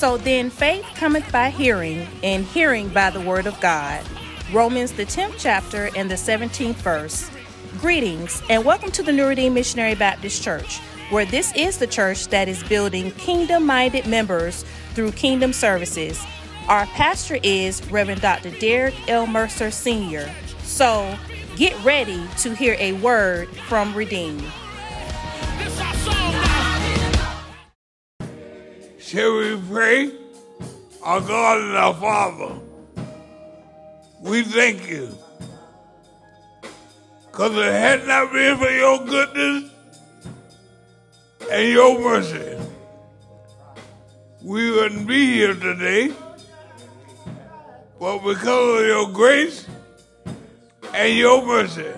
So then faith cometh by hearing, and hearing by the word of God. Romans, the 10th chapter, and the 17th verse. Greetings, and welcome to the New Redeemed Missionary Baptist Church, where this is the church that is building kingdom minded members through kingdom services. Our pastor is Reverend Dr. Derrick L. Mercer Sr. So get ready to hear a word from Redeemed. Shall we pray? Our God and our Father, we thank you. Because it had not been for your goodness and your mercy, we wouldn't be here today. But because of your grace and your mercy,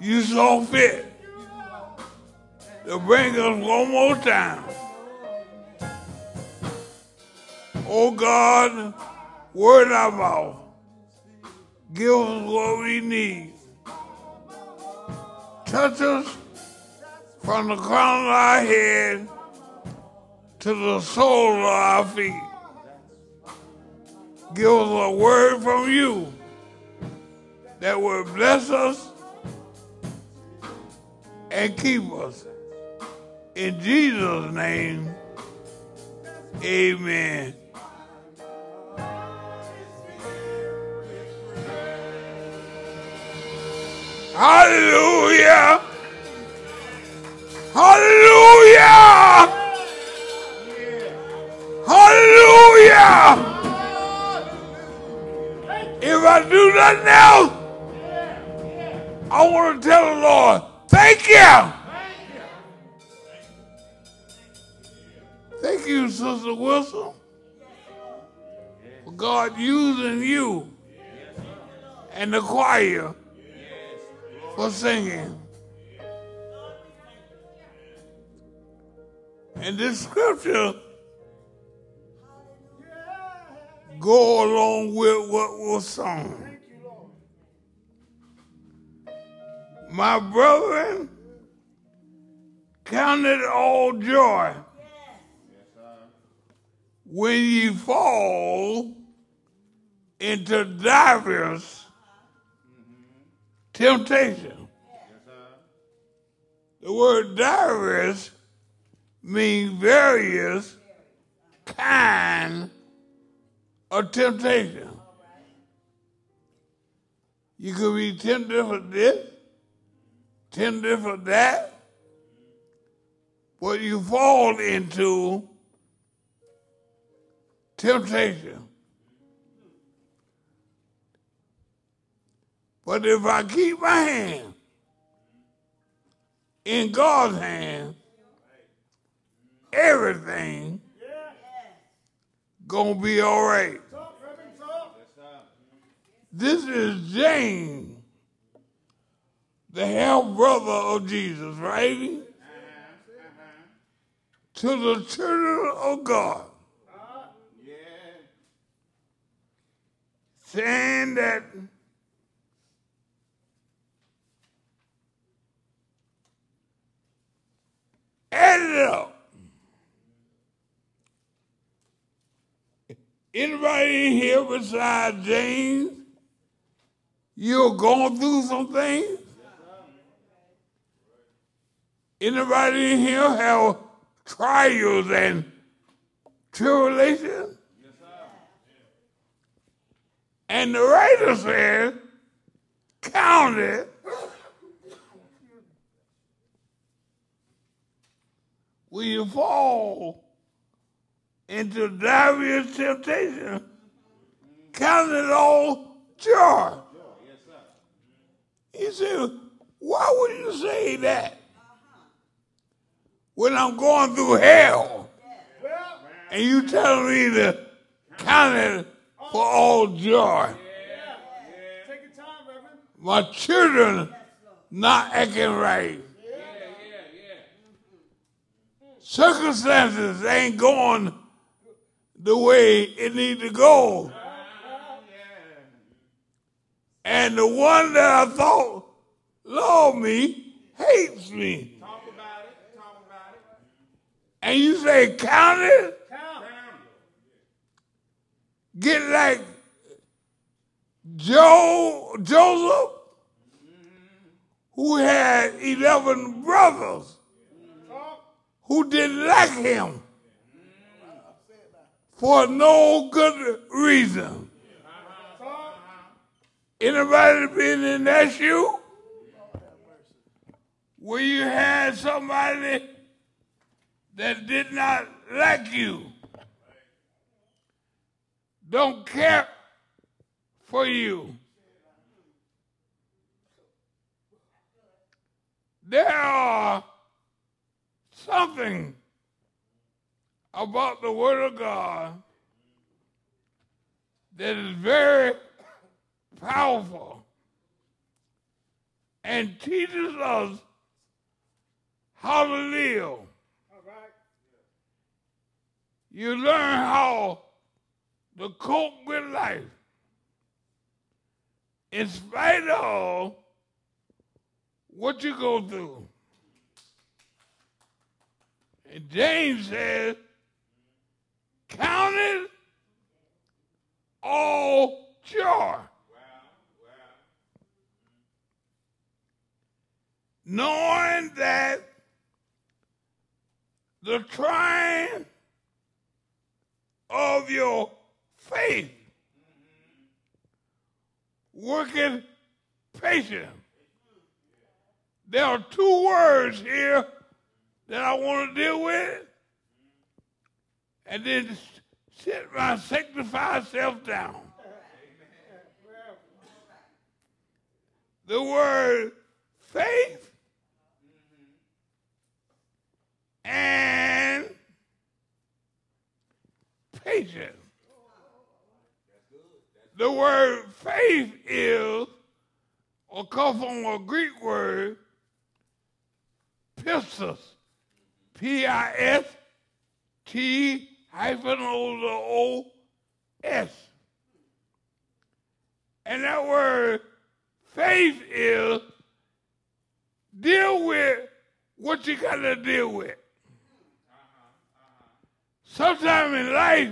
you saw fit to bring us one more time. Oh God, word our mouth. Give us what we need. Touch us from the crown of our head to the sole of our feet. Give us a word from you that will bless us and keep us. In Jesus' name, amen. Hallelujah! Hallelujah! Hallelujah! If I do nothing else, I want to tell the Lord, thank you. Thank you, Sister Wilson, God using you and the choir for singing. And this scripture go along with what was sung. My brethren, count it all joy when ye fall into divers temptation. The word divers means various kind of temptation. You could be tempted for this, tempted for that, but you fall into temptation. But if I keep my hand in God's hand, everything gonna be all right. This is James, the half brother of Jesus, writing to the children of God, saying that add up. Anybody in here besides James, you're going through some things? Anybody in here have trials and tribulations? And the writer says, count it when you fall into various temptation, count it all joy. He said, why would you say that? When I'm going through hell, and you telling me to count it for all joy. My children not acting right. Circumstances ain't going the way it need to go. And the one that I thought loved me hates me. and you say, count it, get like Joe, Joseph, who had 11 brothers who didn't like him for no good reason. Anybody been in that shoe? Where you had somebody that did not like you, don't care for you. There are something about the Word of God that is very powerful and teaches us how to live. You learn how to cope with life in spite of what you go through. And James says, count it all joy. Knowing that the trying of your faith working patient. There are two words here that I want to deal with, and then sit my sanctified self down. The word faith and patience. The word faith is, or comes from a Greek word, pistis. P I S T hyphen O S. And that word faith is deal with what you got to deal with. Sometimes in life,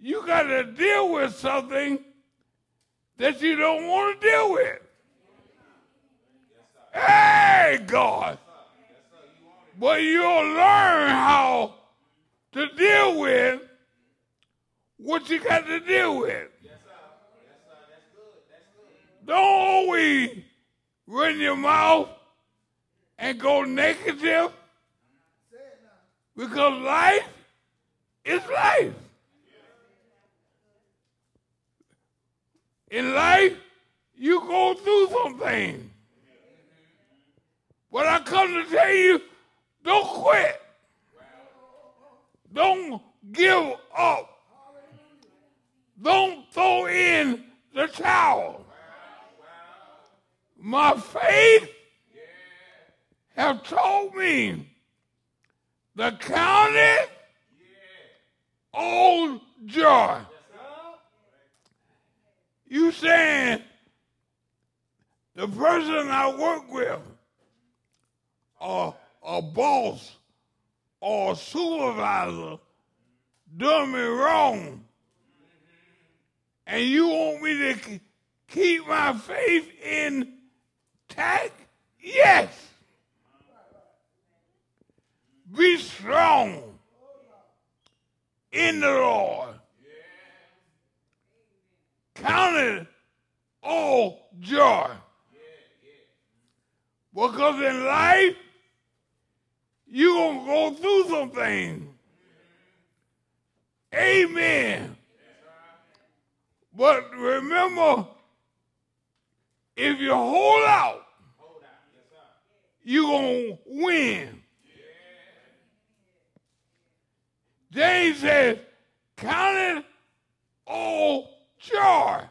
you got to deal with something that you don't want to deal with. Hey, God. But you'll learn how to deal with what you got to deal with. Don't always run your mouth and go negative because life is life. In life, you go through some things. But I come to tell you, don't quit. Don't give up. Don't throw in the towel. My faith have told me the county all joy. You saying the person I work with or a boss or a supervisor doing me wrong and you want me to keep my faith intact? Yes. Be strong in the Lord. Count it all joy. Because in life, you're going to go through some things. Amen. But remember, if you hold out, you're going to win. James says, count it all joy.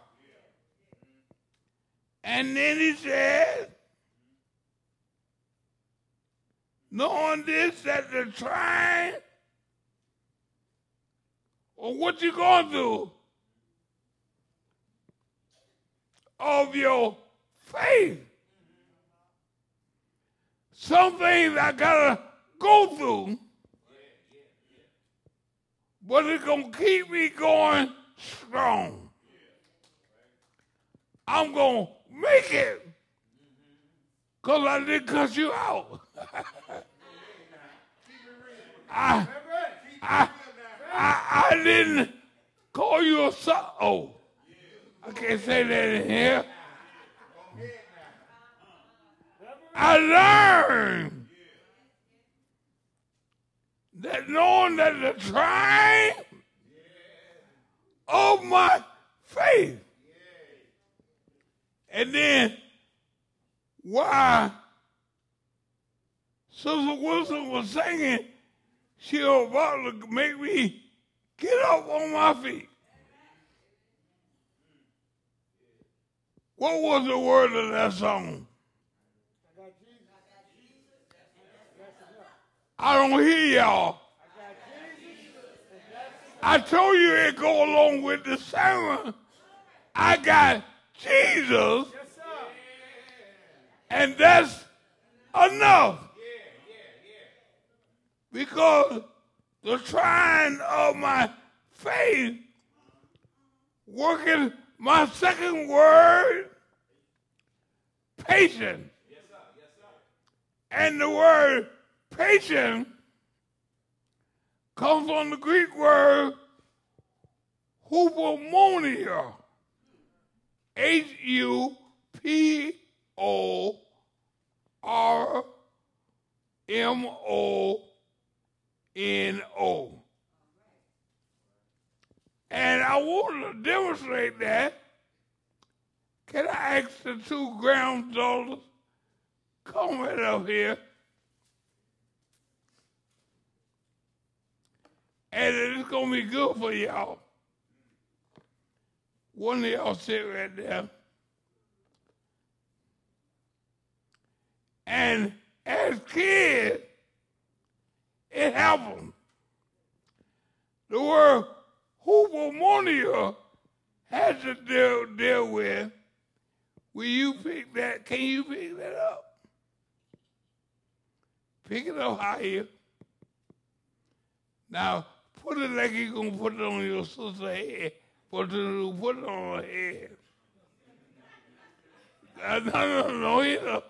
And then he says, knowing this, that the trying or what you're going through of your faith. Some things I gotta go through but it's to keep me going strong. I'm to make it because I didn't cut you out. I, I, I, didn't call you a son. Oh, I can't say that in here. I learned that knowing that the trying of my faith. And then why Sister Wilson was singing, she was about to make me get up on my feet. What was the word of that song? I don't hear y'all. I told you it go along with the sermon. I got Jesus, and that's enough. Because the trying of my faith, working my second word, patience. And the word patience comes from the Greek word hupomonia. H U P O R M O N O. And I want to demonstrate that. Can I ask the two granddaughters come right up here? And it's to be good for y'all. One of y'all sit right there. And as kids, it happened. The word hupomonia has to deal, deal with. Will you pick that? Can you pick that up? Pick it up higher. Now, put it like you're going to put it on your sister's head. Put it, put it on her head. No, no, no, no.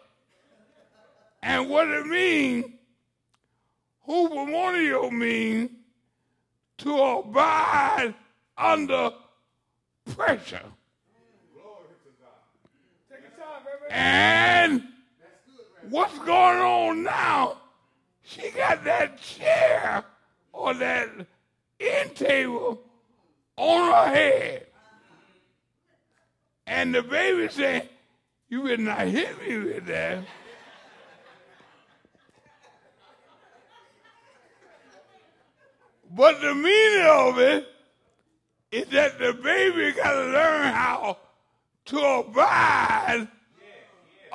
And what it means, hupomonio means to abide under pressure. And what's going on now? She got that chair or that end table on her head. And the baby said, You better not hit me with that. But the meaning of it is that the baby got to learn how to abide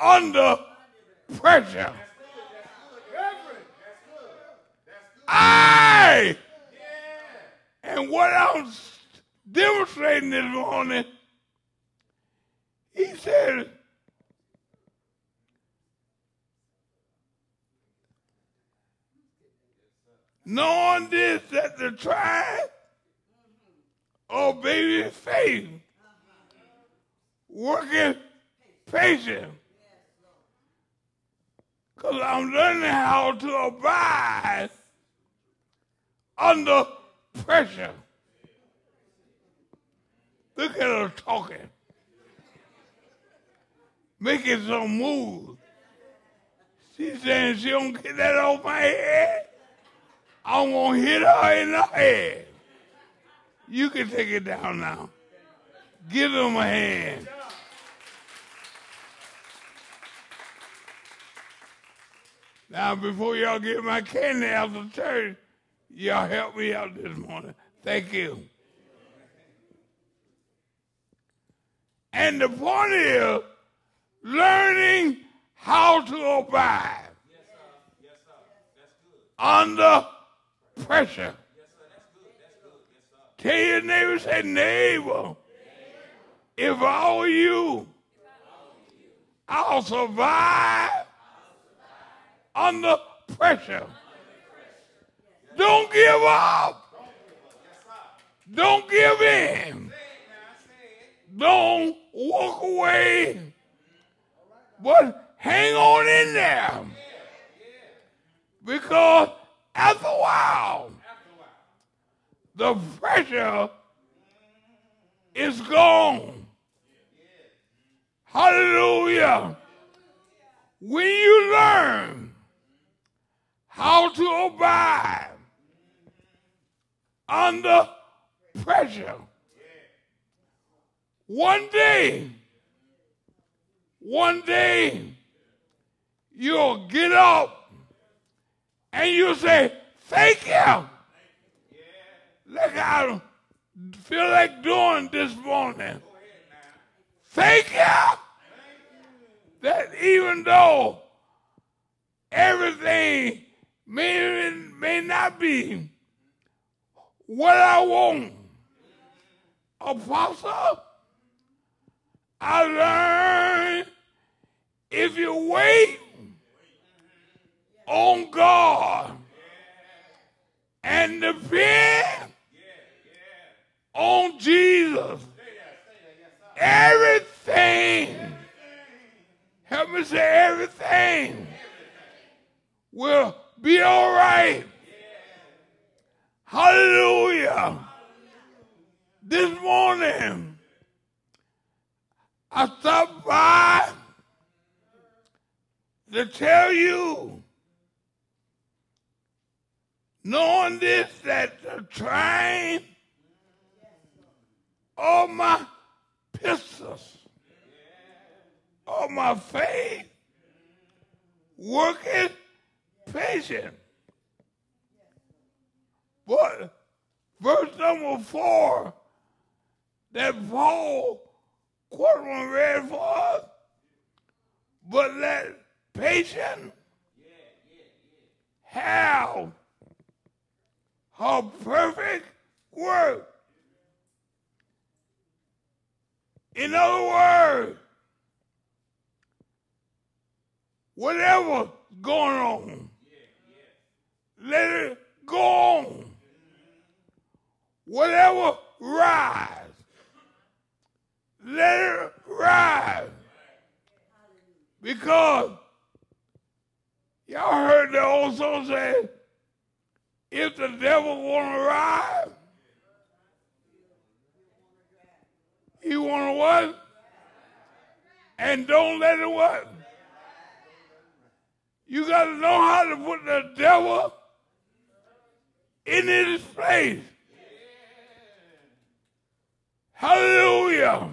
under pressure. I and what I'm demonstrating this morning, he said, knowing this that the tribe of oh, baby faith working patient. Because I'm learning how to abide under pressure. Look at her talking. Making some moves. She's saying she don't get that off my head. I'm going to hit her in the head. You can take it down now. Give them a hand. Now, before y'all get my candy out of church, y'all help me out this morning. Thank you. And the point is learning how to abide yes, sir. Yes, sir. under pressure. Tell your neighbor, say, neighbor, if were you, I'll survive under pressure. Don't give up. Don't give in. Don't walk away. But hang on in there. Because after a while, the pressure is gone. Hallelujah. When you learn how to abide under pressure, one day, one day, you'll get up and you'll say, Thank you. Look, I feel like doing this morning. Thank you that even though everything may, may not be what I want, Apostle, I learned if you wait on God and depend on Jesus, everything, help me say everything, will be all right. Hallelujah. This morning, I stopped by to tell you, knowing this, that the train of my pistis of my faith working patient. But verse number four that Paul quote one read for us, but let patience have her perfect work. In other words, whatever going on, let it go on. Whatever rise, let it rise. Because y'all heard the old song say, if the devil want to rise, he want to what? And don't let it what? You got to know how to put the devil in his place. Hallelujah.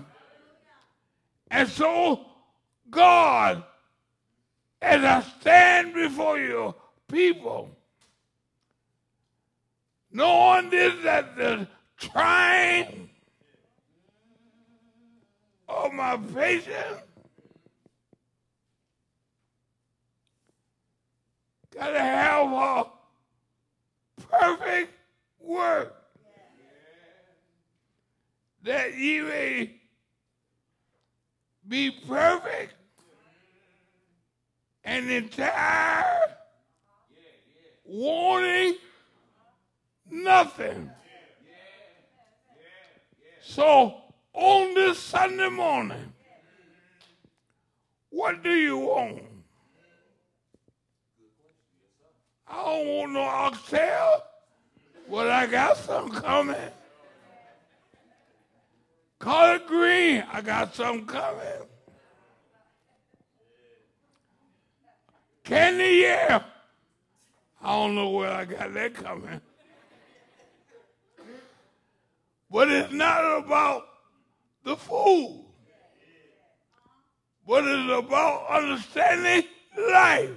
And so, God, as I stand before you, people, knowing this that the trying of oh, my patience got to have a perfect work. That ye may be perfect and entire, wanting nothing. So on this Sunday morning, what do you want? I don't want no oxtail, but I got some coming. Collard green, I got some coming. Candy, yeah. I don't know where I got that coming. But it's not about the food, but it's about understanding life.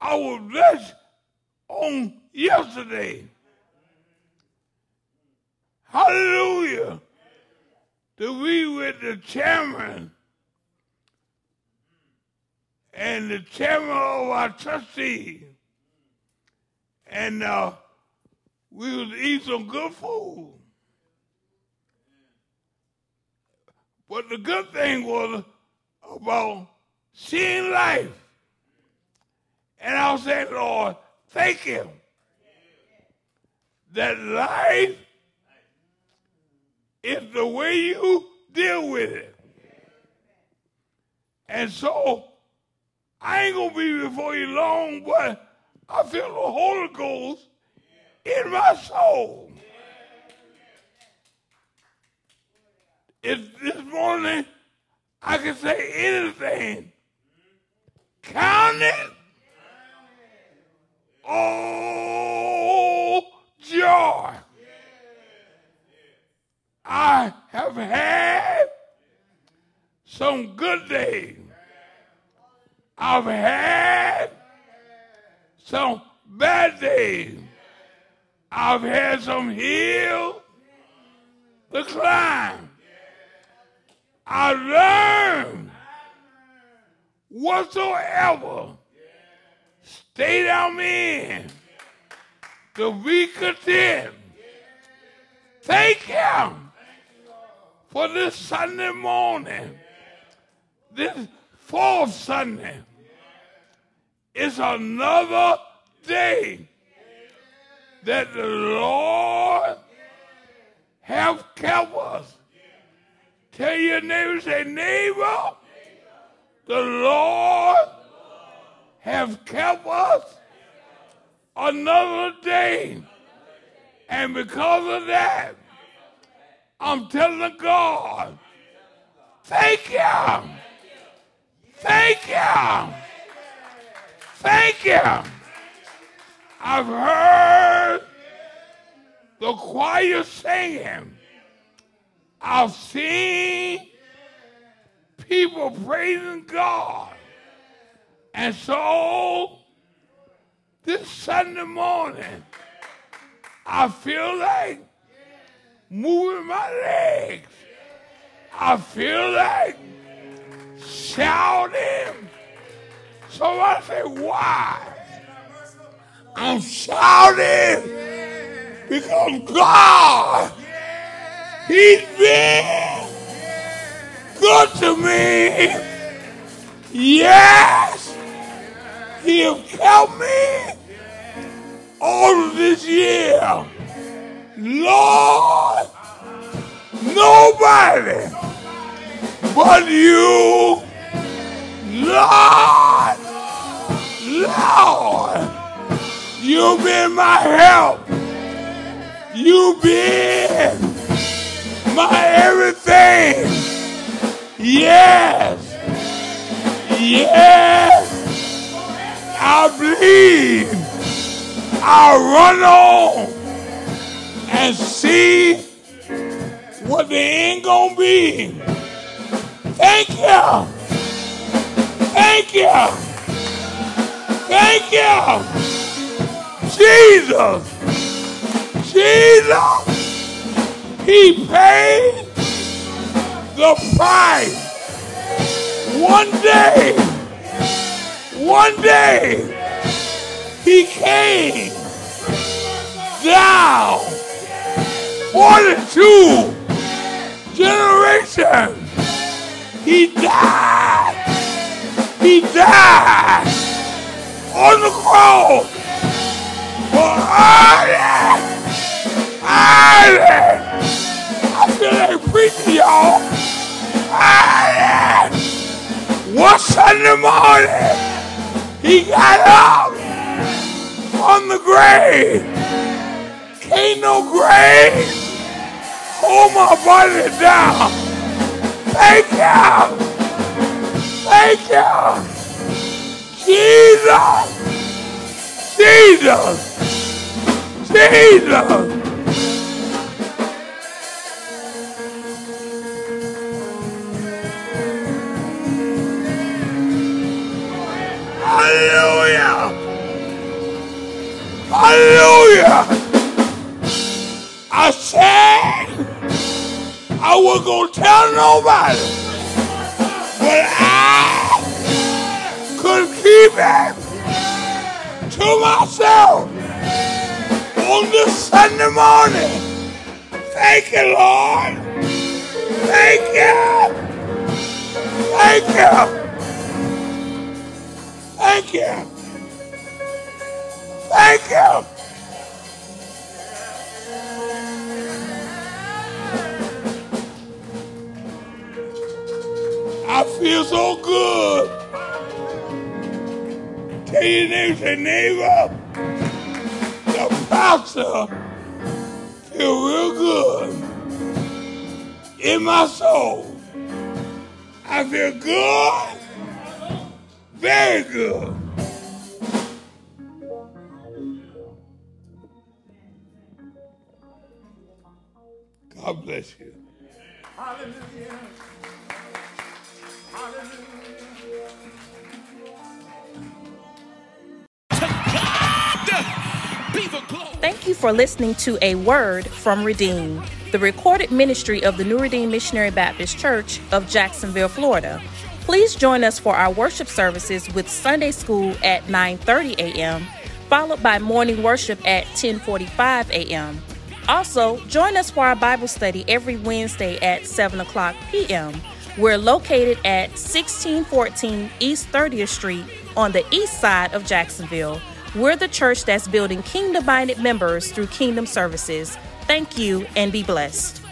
I was blessed on yesterday. Hallelujah. To be with the chairman and the chairman of our trustee. And uh, we was eat some good food. But the good thing was about seeing life. And I was saying, Lord, thank you that life is the way you deal with it. And so I ain't gonna be before you long, but I feel the Holy Ghost in my soul. If this morning I can say anything, count it. Oh, joy. I have had some good days. I've had some bad days. I've had some hills to climb. I learned whatsoever state I'm in to be content. Thank Him for this Sunday morning, this fourth Sunday. It's another day that the Lord have kept us. Tell your neighbor, say, neighbor, the Lord have kept us another day. And because of that, I'm telling God, thank you. Thank you. Thank you. I've heard the choir singing. I've seen people praising God. And so, this Sunday morning, I feel like moving my legs. I feel like shouting. So I say, why? I'm shouting because God, He's been good to me. Yes, He has helped me all this year. Lord, nobody but you, Lord, Lord. You've been my help. You've been my everything. Yes. Yes. I believe. I'll run on and see what the end gonna be. Thank you. Thank you. Thank you. Jesus. Jesus. He paid the price. One day, one day, he came down 42 generations. He died. He died on the cross for Ireland. Ireland. I feel like preaching, y'all. Ireland. One Sunday morning, he got up on the grave. Ain't no grave. Hold my body down. Thank you. Thank you. Jesus. Jesus. Jesus. Hallelujah. Hallelujah. I said I wasn't going to tell nobody, but I couldn't keep it to myself on the Sunday morning. Thank you, Lord. Thank you. Thank you. Thank you. Thank you. I feel so good. Tell your neighbor, say, neighbor the pastor feel real good in my soul. I feel good, very good. God bless you. Hallelujah. For listening to A Word from Redeem, the recorded ministry of the New Redeem Missionary Baptist Church of Jacksonville, Florida. Please join us for our worship services with Sunday school at 9:30 a.m., followed by morning worship at 10:45 a.m. Also, join us for our Bible study every Wednesday at 7 o'clock p.m. We're located at 1614 East 30th Street on the east side of Jacksonville. We're the church that's building kingdom minded members through kingdom services. Thank you and be blessed.